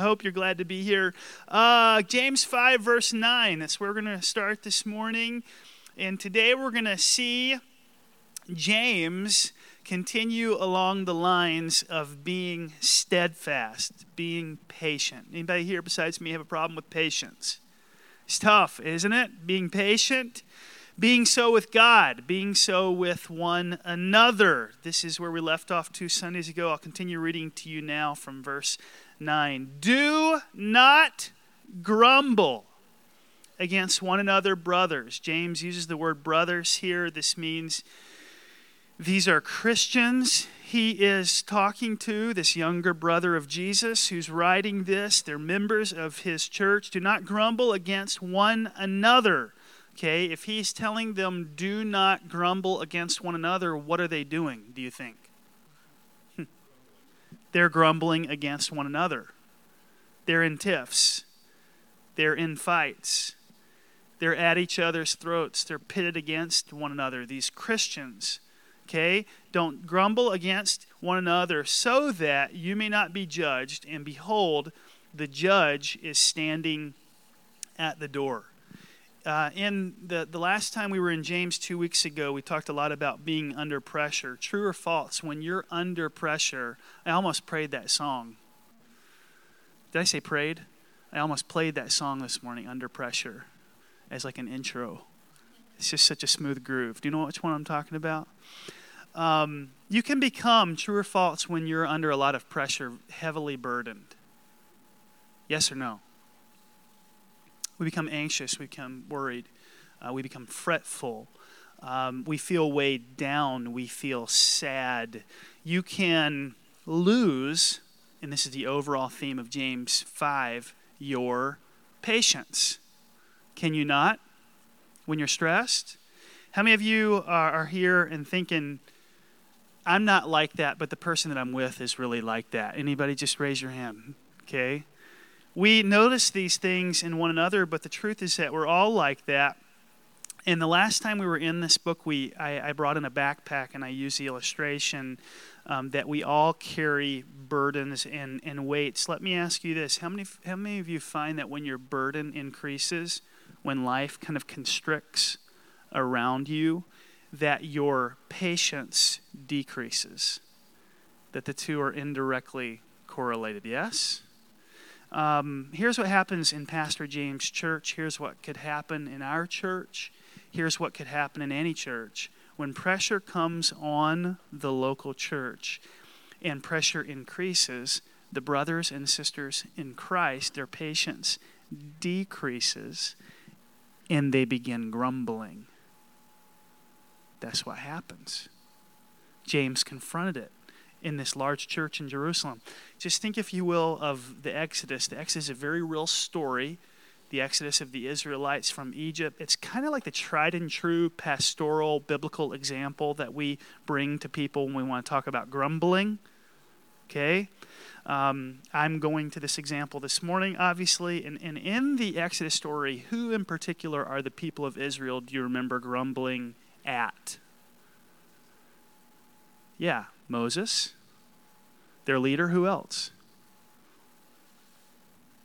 I hope you're glad to be here. Uh, James 5, verse 9. That's where we're going to start this morning. And today we're going to see James continue along the lines of being steadfast, being patient. Anybody here besides me have a problem with patience? It's tough, isn't it? Being patient. Being so with God, being so with one another. This is where we left off two Sundays ago. I'll continue reading to you now from verse 9. Do not grumble against one another, brothers. James uses the word brothers here. This means these are Christians he is talking to, this younger brother of Jesus who's writing this. They're members of his church. Do not grumble against one another. Okay, if he's telling them, do not grumble against one another, what are they doing, do you think? They're grumbling against one another. They're in tiffs. They're in fights. They're at each other's throats. They're pitted against one another. These Christians, okay, don't grumble against one another so that you may not be judged. And behold, the judge is standing at the door. Uh, in the, the last time we were in James two weeks ago, we talked a lot about being under pressure. True or false? When you're under pressure, I almost prayed that song. Did I say prayed? I almost played that song this morning, Under Pressure, as like an intro. It's just such a smooth groove. Do you know which one I'm talking about? Um, you can become true or false when you're under a lot of pressure, heavily burdened. Yes or no? We become anxious, we become worried, uh, we become fretful, um, we feel weighed down, we feel sad. You can lose, and this is the overall theme of James 5, your patience. Can you not when you're stressed? How many of you are, are here and thinking, I'm not like that, but the person that I'm with is really like that? Anybody just raise your hand? Okay. We notice these things in one another, but the truth is that we're all like that. And the last time we were in this book, we I, I brought in a backpack and I used the illustration um, that we all carry burdens and, and weights. Let me ask you this: How many how many of you find that when your burden increases, when life kind of constricts around you, that your patience decreases? That the two are indirectly correlated. Yes. Um, here's what happens in Pastor James' church. Here's what could happen in our church. Here's what could happen in any church. When pressure comes on the local church and pressure increases, the brothers and sisters in Christ, their patience decreases and they begin grumbling. That's what happens. James confronted it in this large church in Jerusalem. Just think, if you will, of the Exodus. The Exodus is a very real story. The Exodus of the Israelites from Egypt. It's kind of like the tried and true pastoral biblical example that we bring to people when we want to talk about grumbling. Okay? Um, I'm going to this example this morning, obviously. And, and in the Exodus story, who in particular are the people of Israel do you remember grumbling at? Yeah, Moses, their leader, who else?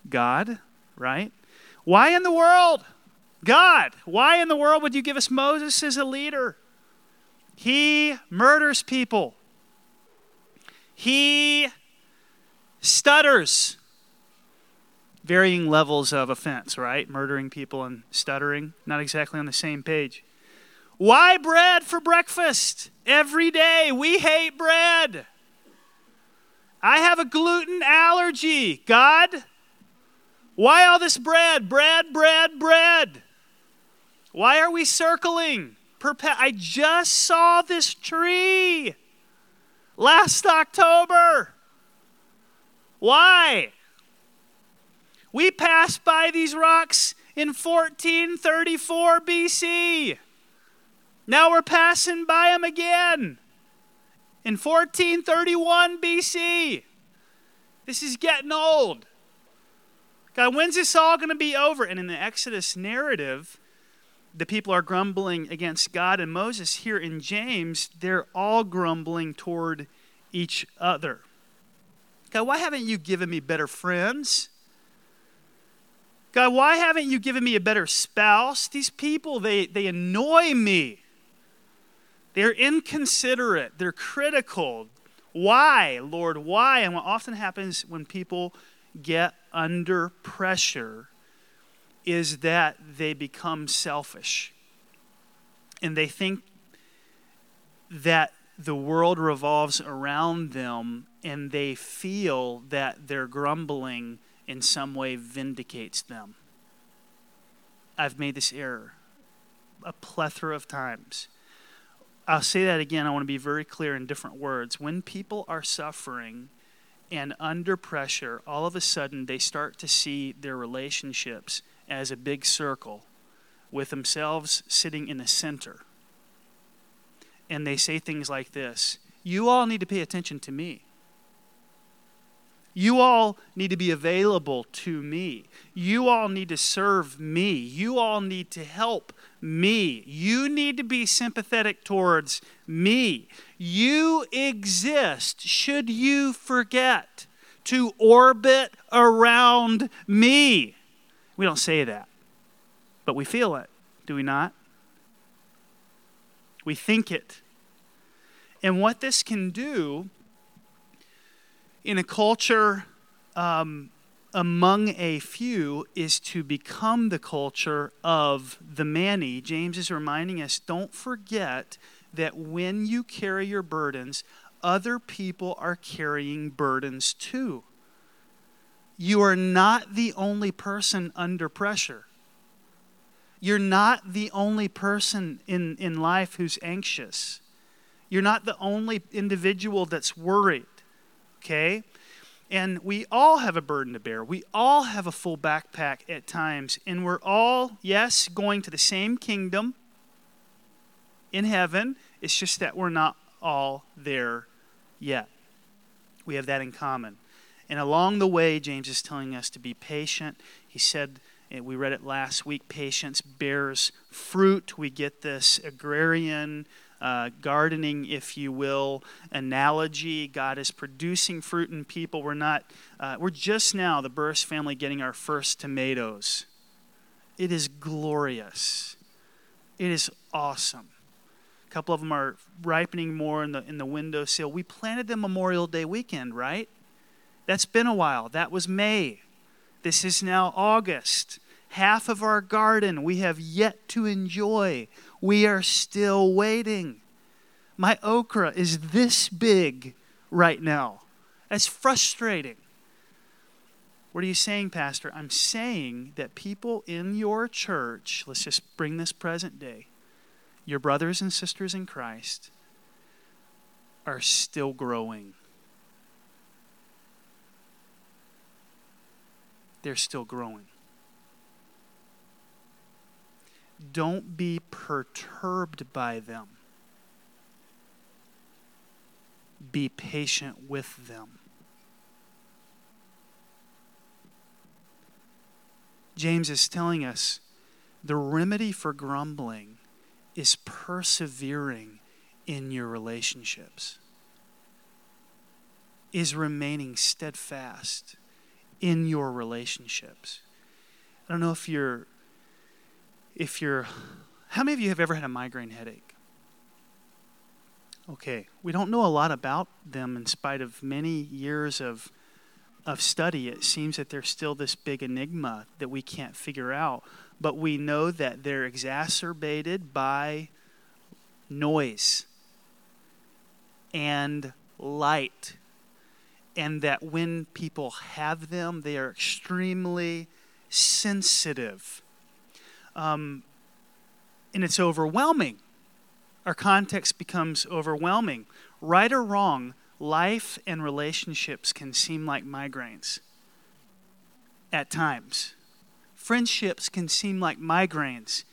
God, right? Why in the world? God, why in the world would you give us Moses as a leader? He murders people. He stutters. Varying levels of offense, right? Murdering people and stuttering, not exactly on the same page. Why bread for breakfast every day? We hate bread. I have a gluten allergy. God, why all this bread? Bread, bread, bread. Why are we circling? Perpe- I just saw this tree last October. Why? We passed by these rocks in 1434 BC. Now we're passing by them again in 1431 BC. This is getting old. God, when's this all going to be over? And in the Exodus narrative, the people are grumbling against God and Moses. Here in James, they're all grumbling toward each other. God, why haven't you given me better friends? God, why haven't you given me a better spouse? These people, they, they annoy me. They're inconsiderate. They're critical. Why, Lord, why? And what often happens when people get under pressure is that they become selfish. And they think that the world revolves around them and they feel that their grumbling in some way vindicates them. I've made this error a plethora of times. I'll say that again. I want to be very clear in different words. When people are suffering and under pressure, all of a sudden they start to see their relationships as a big circle with themselves sitting in the center. And they say things like this You all need to pay attention to me. You all need to be available to me. You all need to serve me. You all need to help me. You need to be sympathetic towards me. You exist, should you forget, to orbit around me. We don't say that, but we feel it, do we not? We think it. And what this can do in a culture um, among a few is to become the culture of the many. James is reminding us don't forget that when you carry your burdens, other people are carrying burdens too. You are not the only person under pressure. You're not the only person in, in life who's anxious. You're not the only individual that's worried okay? And we all have a burden to bear. We all have a full backpack at times. And we're all, yes, going to the same kingdom in heaven. It's just that we're not all there yet. We have that in common. And along the way, James is telling us to be patient. He said, we read it last week patience bears fruit. We get this agrarian uh, gardening, if you will, analogy. God is producing fruit in people. We're not, uh, we're just now, the Burris family, getting our first tomatoes. It is glorious. It is awesome. A couple of them are ripening more in the, in the windowsill. We planted them Memorial Day weekend, right? That's been a while. That was May. This is now August. Half of our garden we have yet to enjoy. We are still waiting. My okra is this big right now. That's frustrating. What are you saying, Pastor? I'm saying that people in your church, let's just bring this present day, your brothers and sisters in Christ, are still growing. They're still growing. Don't be perturbed by them. Be patient with them. James is telling us the remedy for grumbling is persevering in your relationships, is remaining steadfast in your relationships. I don't know if you're if you're, how many of you have ever had a migraine headache? Okay, we don't know a lot about them in spite of many years of, of study. It seems that there's still this big enigma that we can't figure out. But we know that they're exacerbated by noise and light. And that when people have them, they are extremely sensitive um, and it's overwhelming. Our context becomes overwhelming. Right or wrong, life and relationships can seem like migraines at times. Friendships can seem like migraines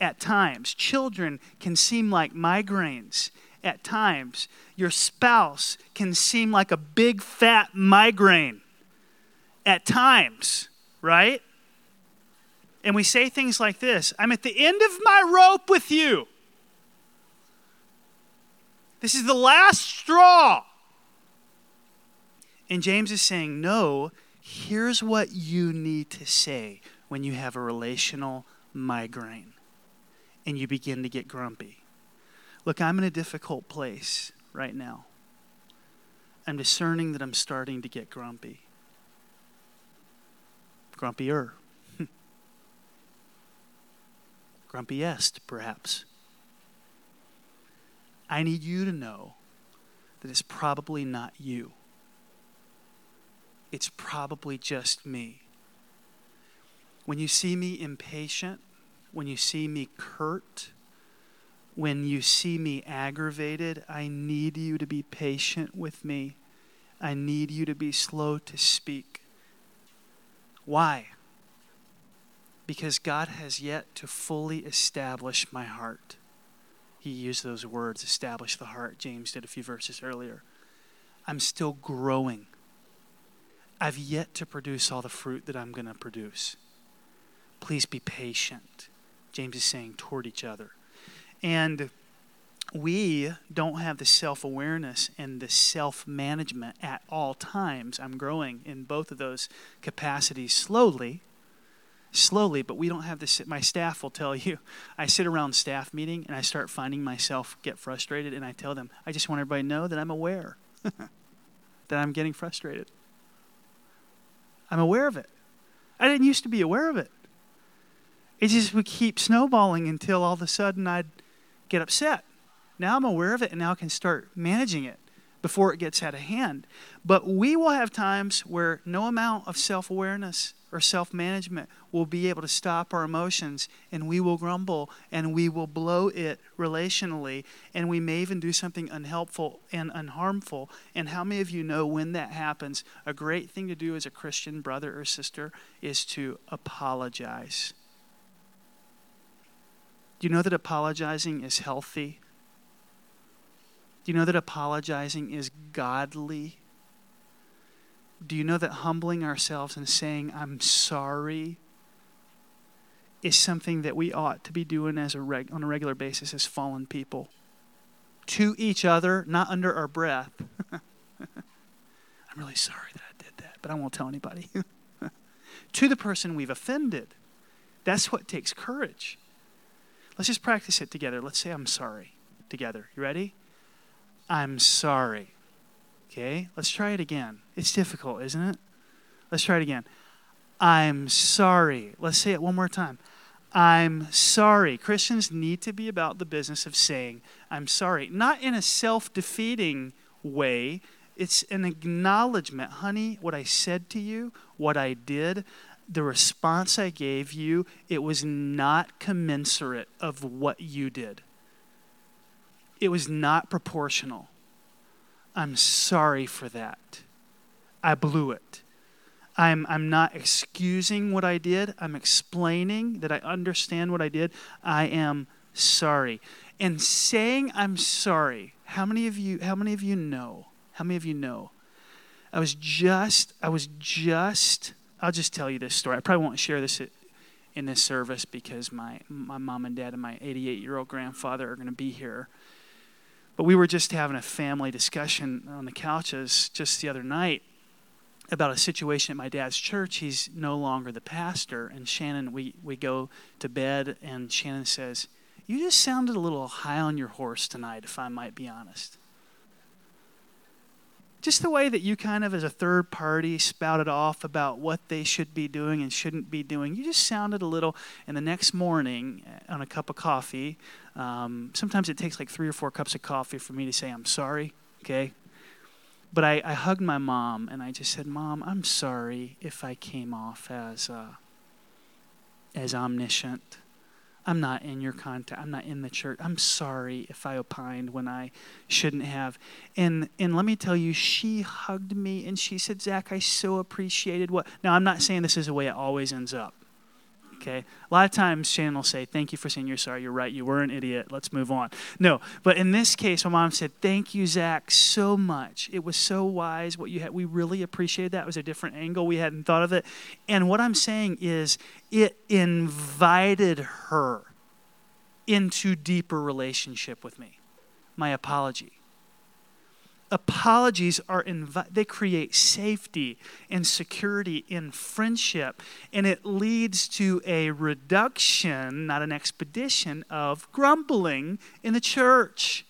at times. Children can seem like migraines at times. Your spouse can seem like a big fat migraine at times, right? And we say things like this I'm at the end of my rope with you. This is the last straw. And James is saying, no, here's what you need to say when you have a relational migraine and you begin to get grumpy. Look, I'm in a difficult place right now. I'm discerning that I'm starting to get grumpy. Grumpier. Grumpiest, perhaps. I need you to know that it's probably not you. It's probably just me. When you see me impatient, when you see me curt, when you see me aggravated, I need you to be patient with me. I need you to be slow to speak. Why? Because God has yet to fully establish my heart. He used those words, establish the heart. James did a few verses earlier. I'm still growing. I've yet to produce all the fruit that I'm going to produce. Please be patient. James is saying toward each other. And we don't have the self awareness and the self management at all times. I'm growing in both of those capacities slowly, slowly, but we don't have this. My staff will tell you, I sit around staff meeting and I start finding myself get frustrated, and I tell them, I just want everybody to know that I'm aware that I'm getting frustrated. I'm aware of it. I didn't used to be aware of it. It just would keep snowballing until all of a sudden I'd get upset. Now I'm aware of it and now I can start managing it before it gets out of hand. But we will have times where no amount of self awareness or self management will be able to stop our emotions and we will grumble and we will blow it relationally and we may even do something unhelpful and unharmful. And how many of you know when that happens, a great thing to do as a Christian brother or sister is to apologize? Do you know that apologizing is healthy? Do you know that apologizing is godly? Do you know that humbling ourselves and saying, I'm sorry, is something that we ought to be doing as a reg- on a regular basis as fallen people? To each other, not under our breath. I'm really sorry that I did that, but I won't tell anybody. to the person we've offended. That's what takes courage. Let's just practice it together. Let's say, I'm sorry together. You ready? I'm sorry. Okay, let's try it again. It's difficult, isn't it? Let's try it again. I'm sorry. Let's say it one more time. I'm sorry. Christians need to be about the business of saying, I'm sorry. Not in a self defeating way, it's an acknowledgement. Honey, what I said to you, what I did, the response I gave you, it was not commensurate of what you did. It was not proportional. I'm sorry for that. I blew it. I'm, I'm not excusing what I did. I'm explaining that I understand what I did. I am sorry. And saying I'm sorry, how many of you how many of you know? How many of you know? I was just I was just I'll just tell you this story. I probably won't share this in this service because my, my mom and dad and my 88 year old grandfather are going to be here. But we were just having a family discussion on the couches just the other night about a situation at my dad's church. He's no longer the pastor. And Shannon, we, we go to bed, and Shannon says, You just sounded a little high on your horse tonight, if I might be honest just the way that you kind of, as a third party, spouted off about what they should be doing and shouldn't be doing, you just sounded a little. And the next morning, uh, on a cup of coffee, um, sometimes it takes like three or four cups of coffee for me to say, I'm sorry, okay? But I, I hugged my mom and I just said, Mom, I'm sorry if I came off as, uh, as omniscient I'm not in your contact. I'm not in the church. I'm sorry if I opined when I shouldn't have. And and let me tell you, she hugged me and she said, Zach, I so appreciated what. Now I'm not saying this is the way it always ends up. Okay. A lot of times Shannon will say, Thank you for saying you're sorry. You're right. You were an idiot. Let's move on. No. But in this case, my mom said, Thank you, Zach, so much. It was so wise what you had. We really appreciated that. It was a different angle. We hadn't thought of it. And what I'm saying is, it invited her into deeper relationship with me. My apology. Apologies are invi- they create safety and security in friendship and it leads to a reduction not an expedition of grumbling in the church.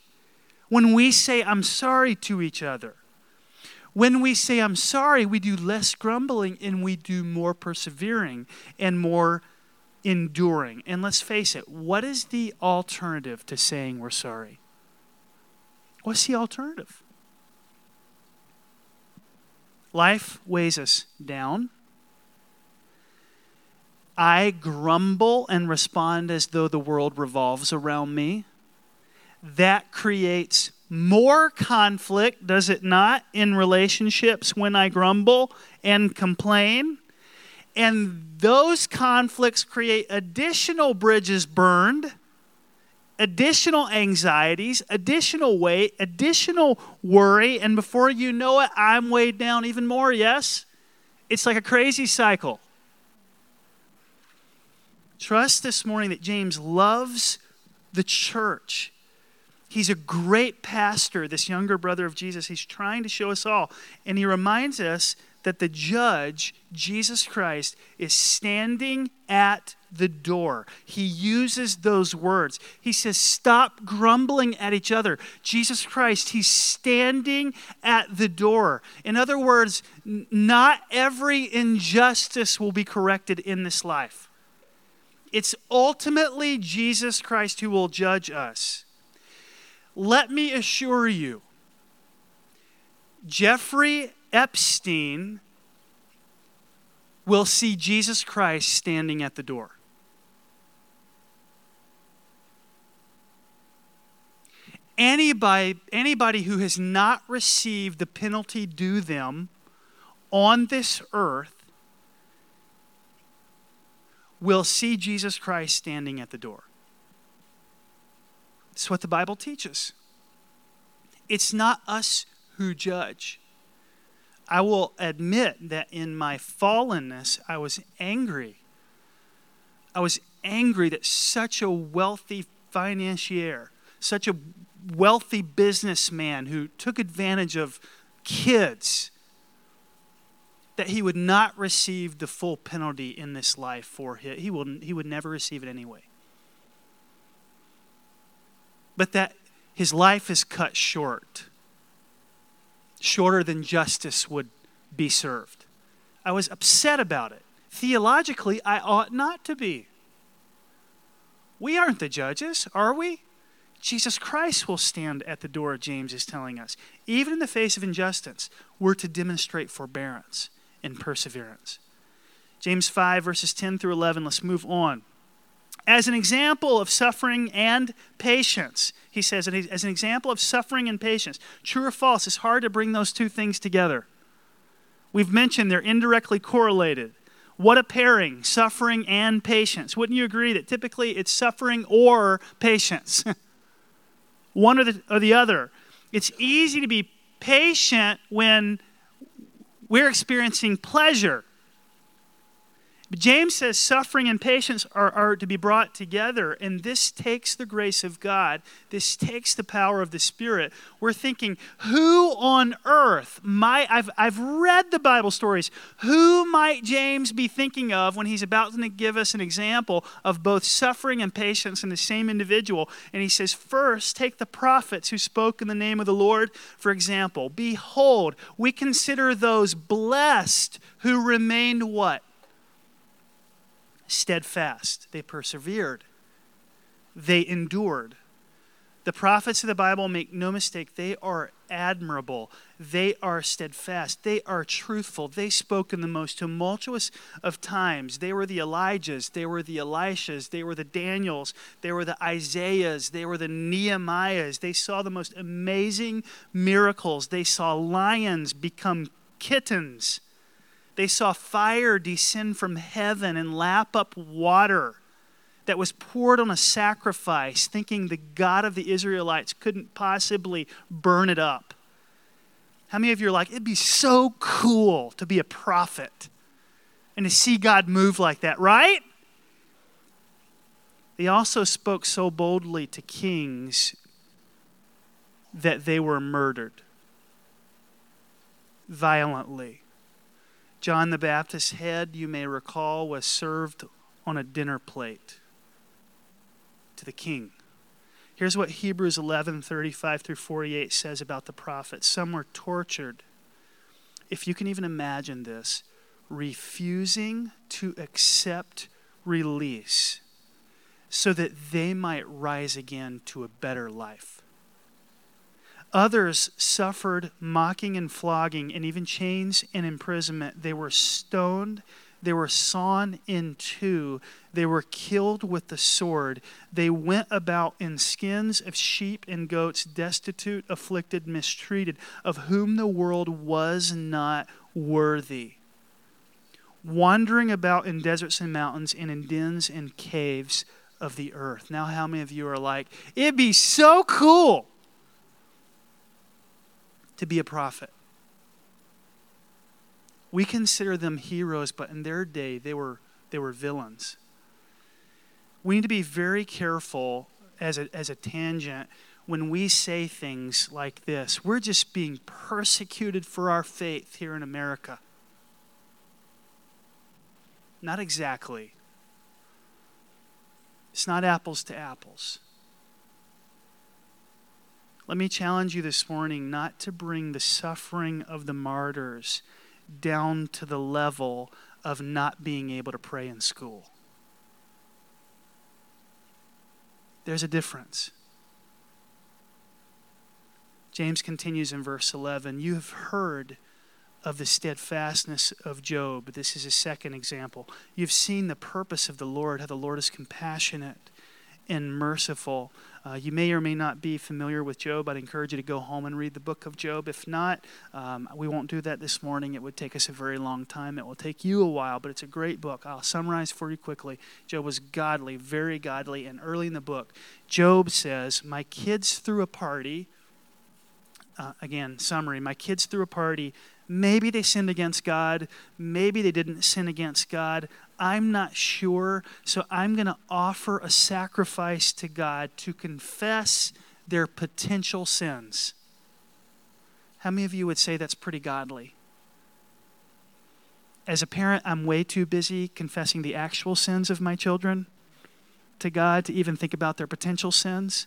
When we say i'm sorry to each other. When we say i'm sorry we do less grumbling and we do more persevering and more enduring. And let's face it what is the alternative to saying we're sorry? What's the alternative Life weighs us down. I grumble and respond as though the world revolves around me. That creates more conflict, does it not, in relationships when I grumble and complain? And those conflicts create additional bridges burned additional anxieties, additional weight, additional worry, and before you know it, I'm weighed down even more, yes? It's like a crazy cycle. Trust this morning that James loves the church. He's a great pastor, this younger brother of Jesus. He's trying to show us all. And he reminds us that the judge, Jesus Christ, is standing at the door. He uses those words. He says, Stop grumbling at each other. Jesus Christ, He's standing at the door. In other words, not every injustice will be corrected in this life. It's ultimately Jesus Christ who will judge us. Let me assure you, Jeffrey Epstein will see Jesus Christ standing at the door. Anybody, anybody who has not received the penalty due them on this earth will see Jesus Christ standing at the door. It's what the Bible teaches. It's not us who judge. I will admit that in my fallenness, I was angry. I was angry that such a wealthy financier, such a wealthy businessman who took advantage of kids, that he would not receive the full penalty in this life for it. He, will, he would never receive it anyway. But that his life is cut short, shorter than justice would be served. I was upset about it. Theologically, I ought not to be. We aren't the judges, are we? Jesus Christ will stand at the door, James is telling us. Even in the face of injustice, we're to demonstrate forbearance and perseverance. James 5, verses 10 through 11, let's move on. As an example of suffering and patience, he says, as an example of suffering and patience, true or false, it's hard to bring those two things together. We've mentioned they're indirectly correlated. What a pairing, suffering and patience. Wouldn't you agree that typically it's suffering or patience? one or the, or the other. It's easy to be patient when we're experiencing pleasure. But James says suffering and patience are, are to be brought together, and this takes the grace of God. This takes the power of the Spirit. We're thinking, who on earth might, I've, I've read the Bible stories, who might James be thinking of when he's about to give us an example of both suffering and patience in the same individual? And he says, first, take the prophets who spoke in the name of the Lord, for example. Behold, we consider those blessed who remained what? Steadfast. They persevered. They endured. The prophets of the Bible, make no mistake, they are admirable. They are steadfast. They are truthful. They spoke in the most tumultuous of times. They were the Elijahs. They were the Elishas. They were the Daniels. They were the Isaiahs. They were the Nehemiahs. They saw the most amazing miracles. They saw lions become kittens. They saw fire descend from heaven and lap up water that was poured on a sacrifice, thinking the God of the Israelites couldn't possibly burn it up. How many of you are like, it'd be so cool to be a prophet and to see God move like that, right? They also spoke so boldly to kings that they were murdered. violently. John the Baptist's head, you may recall, was served on a dinner plate to the king. Here's what Hebrews 11 35 through 48 says about the prophets. Some were tortured. If you can even imagine this, refusing to accept release so that they might rise again to a better life. Others suffered mocking and flogging and even chains and imprisonment. They were stoned. They were sawn in two. They were killed with the sword. They went about in skins of sheep and goats, destitute, afflicted, mistreated, of whom the world was not worthy. Wandering about in deserts and mountains and in dens and caves of the earth. Now, how many of you are like, it'd be so cool to be a prophet? We consider them heroes, but in their day, they were, they were villains. We need to be very careful as a, as a tangent when we say things like this. We're just being persecuted for our faith here in America. Not exactly. It's not apples to apples. Let me challenge you this morning not to bring the suffering of the martyrs down to the level of not being able to pray in school. There's a difference. James continues in verse 11 You have heard of the steadfastness of Job. This is a second example. You've seen the purpose of the Lord, how the Lord is compassionate and merciful. Uh, you may or may not be familiar with Job. I'd encourage you to go home and read the book of Job. If not, um, we won't do that this morning. It would take us a very long time. It will take you a while, but it's a great book. I'll summarize for you quickly. Job was godly, very godly, and early in the book, Job says, My kids threw a party. Uh, again, summary. My kids threw a party Maybe they sinned against God. Maybe they didn't sin against God. I'm not sure. So I'm going to offer a sacrifice to God to confess their potential sins. How many of you would say that's pretty godly? As a parent, I'm way too busy confessing the actual sins of my children to God to even think about their potential sins.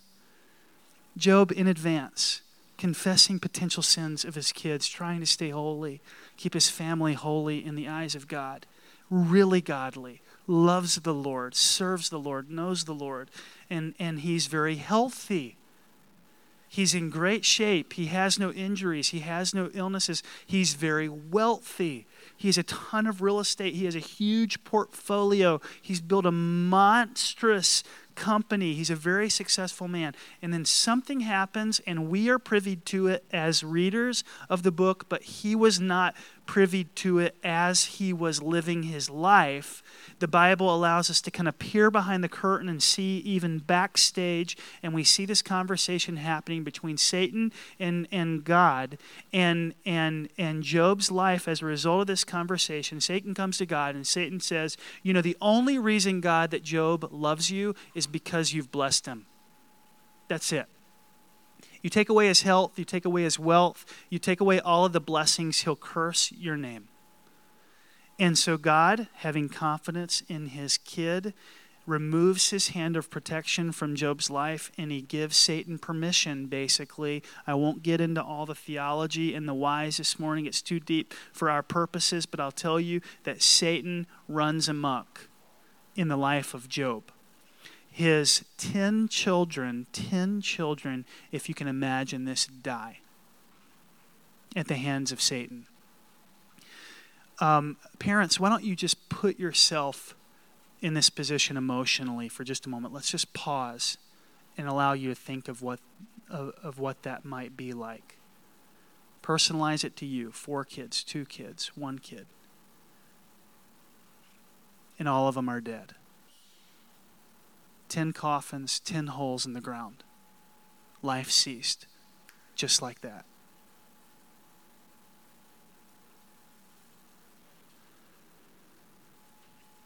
Job, in advance, confessing potential sins of his kids, trying to stay holy, keep his family holy in the eyes of God. Really godly, loves the Lord, serves the Lord, knows the Lord, and, and he's very healthy. He's in great shape. He has no injuries. He has no illnesses. He's very wealthy. He has a ton of real estate. He has a huge portfolio. He's built a monstrous company. He's a very successful man. And then something happens, and we are privy to it as readers of the book, but he was not privy to it as he was living his life. The Bible allows us to kind of peer behind the curtain and see even backstage, and we see this conversation happening between Satan and, and God. And, and, and Job's life, as a result of this conversation, Satan comes to God, and Satan says, You know, the only reason, God, that Job loves you is because you've blessed him. That's it. You take away his health, you take away his wealth, you take away all of the blessings, he'll curse your name. And so God, having confidence in his kid, removes his hand of protection from Job's life and he gives Satan permission, basically. I won't get into all the theology and the whys this morning, it's too deep for our purposes, but I'll tell you that Satan runs amok in the life of Job his 10 children, 10 children, if you can imagine this, die at the hands of Satan. Um, parents, why don't you just put yourself in this position emotionally for just a moment? Let's just pause and allow you to think of what, of, of what that might be like. Personalize it to you four kids, two kids, one kid. And all of them are dead. 10 coffins, 10 holes in the ground. Life ceased, just like that.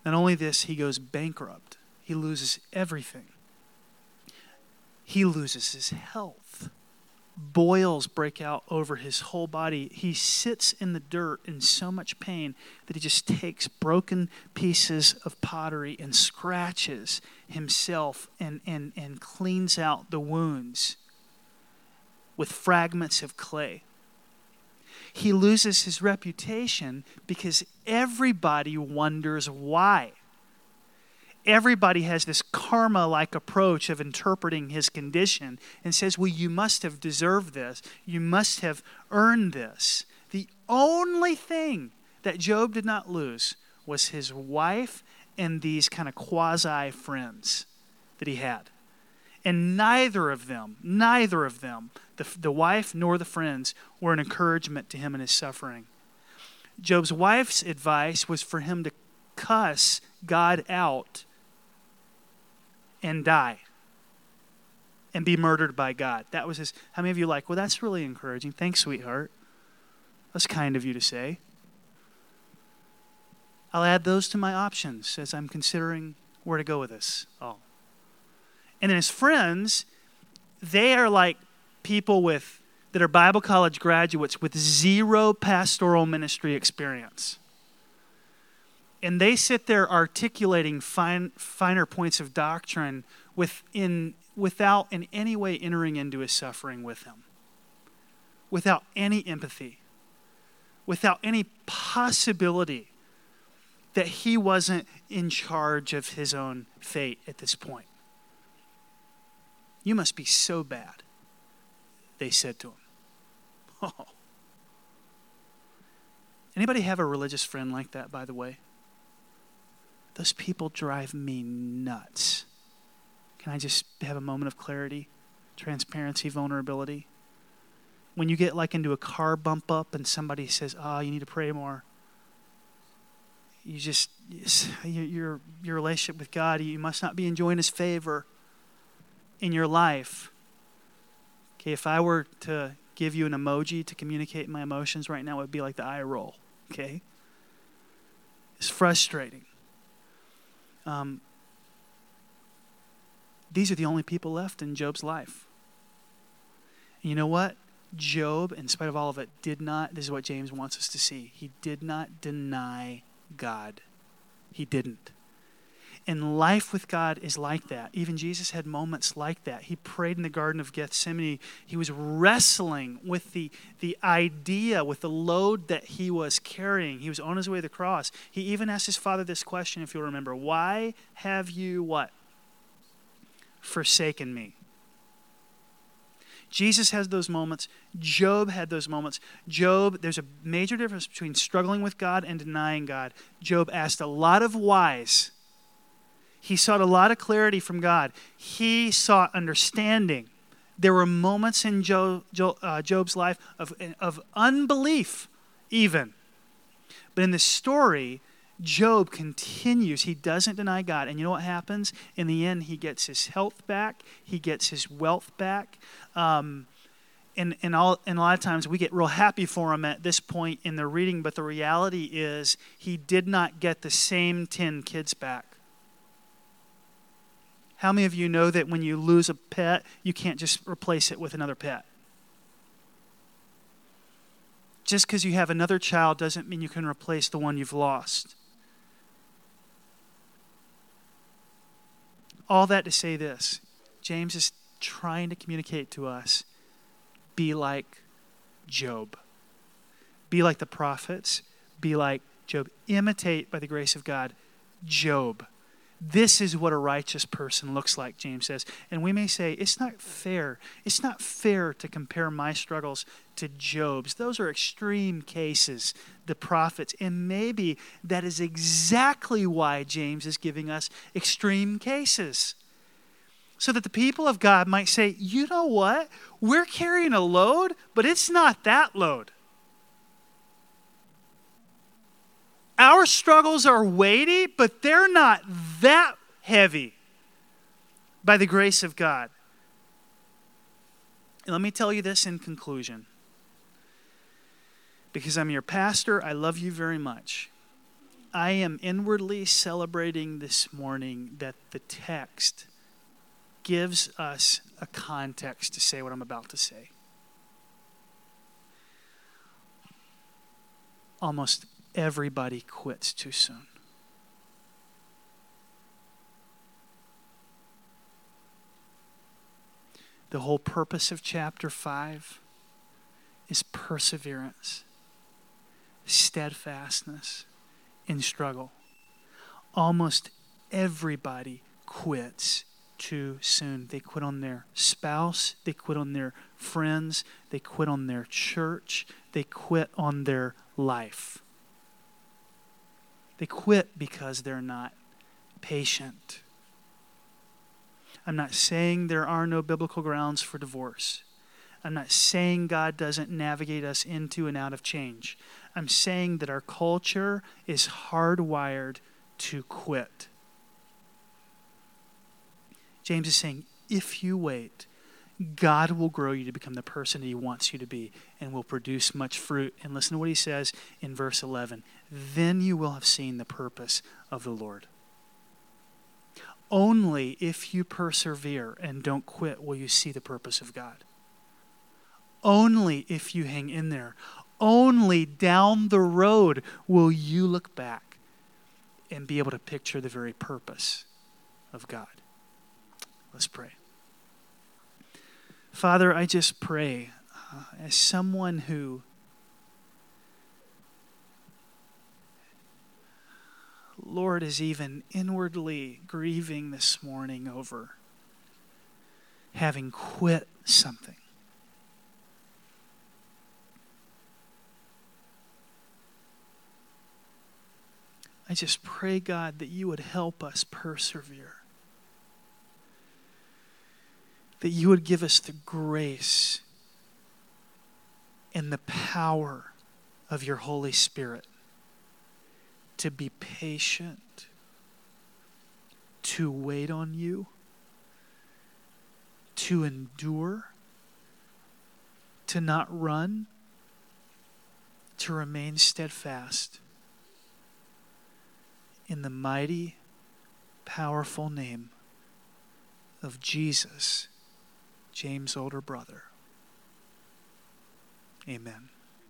Not only this, he goes bankrupt. He loses everything. He loses his health. Boils break out over his whole body. He sits in the dirt in so much pain that he just takes broken pieces of pottery and scratches himself and, and, and cleans out the wounds with fragments of clay. He loses his reputation because everybody wonders why everybody has this karma like approach of interpreting his condition and says, Well, you must have deserved this. You must have earned this. The only thing that Job did not lose was his wife and these kind of quasi friends that he had. And neither of them, neither of them, the, the wife nor the friends, were an encouragement to him in his suffering. Job's wife's advice was for him to cuss God out and die and be murdered by God. That was his. How many of you like, well, that's really encouraging. Thanks, sweetheart. That's kind of you to say. I'll add those to my options as I'm considering where to go with this all. And then his friends, they are like people with that are Bible college graduates with zero pastoral ministry experience and they sit there articulating fine, finer points of doctrine within, without in any way entering into his suffering with him, without any empathy, without any possibility that he wasn't in charge of his own fate at this point. You must be so bad, they said to him. Oh. Anybody have a religious friend like that, by the way? Those people drive me nuts. Can I just have a moment of clarity, transparency, vulnerability? When you get like into a car bump up and somebody says, "Oh, you need to pray more," you just your your relationship with God, you must not be enjoying His favor in your life. Okay, if I were to give you an emoji to communicate my emotions right now, it would be like the eye roll. Okay, it's frustrating. Um, these are the only people left in Job's life. And you know what? Job, in spite of all of it, did not, this is what James wants us to see, he did not deny God. He didn't. And life with God is like that. Even Jesus had moments like that. He prayed in the Garden of Gethsemane. He was wrestling with the, the idea, with the load that he was carrying. He was on his way to the cross. He even asked his father this question, if you'll remember Why have you what? Forsaken me. Jesus has those moments. Job had those moments. Job, there's a major difference between struggling with God and denying God. Job asked a lot of whys he sought a lot of clarity from God. He sought understanding. There were moments in Job, uh, Job's life of, of unbelief, even. But in the story, Job continues. He doesn't deny God. And you know what happens? In the end, he gets his health back, he gets his wealth back. Um, and, and, all, and a lot of times we get real happy for him at this point in the reading, but the reality is he did not get the same 10 kids back. How many of you know that when you lose a pet, you can't just replace it with another pet? Just because you have another child doesn't mean you can replace the one you've lost. All that to say this James is trying to communicate to us be like Job, be like the prophets, be like Job. Imitate, by the grace of God, Job. This is what a righteous person looks like, James says. And we may say, it's not fair. It's not fair to compare my struggles to Job's. Those are extreme cases, the prophets. And maybe that is exactly why James is giving us extreme cases. So that the people of God might say, you know what? We're carrying a load, but it's not that load. Our struggles are weighty, but they're not that heavy by the grace of God. And let me tell you this in conclusion. Because I'm your pastor, I love you very much. I am inwardly celebrating this morning that the text gives us a context to say what I'm about to say. Almost everybody quits too soon. The whole purpose of chapter 5 is perseverance, steadfastness in struggle. Almost everybody quits too soon. They quit on their spouse, they quit on their friends, they quit on their church, they quit on their life. They quit because they're not patient. I'm not saying there are no biblical grounds for divorce. I'm not saying God doesn't navigate us into and out of change. I'm saying that our culture is hardwired to quit. James is saying, if you wait, God will grow you to become the person He wants you to be and will produce much fruit. And listen to what He says in verse 11 then you will have seen the purpose of the Lord. Only if you persevere and don't quit will you see the purpose of God. Only if you hang in there. Only down the road will you look back and be able to picture the very purpose of God. Let's pray. Father, I just pray uh, as someone who Lord is even inwardly grieving this morning over having quit something. I just pray, God, that you would help us persevere. That you would give us the grace and the power of your Holy Spirit to be patient, to wait on you, to endure, to not run, to remain steadfast. In the mighty, powerful name of Jesus, James' older brother. Amen.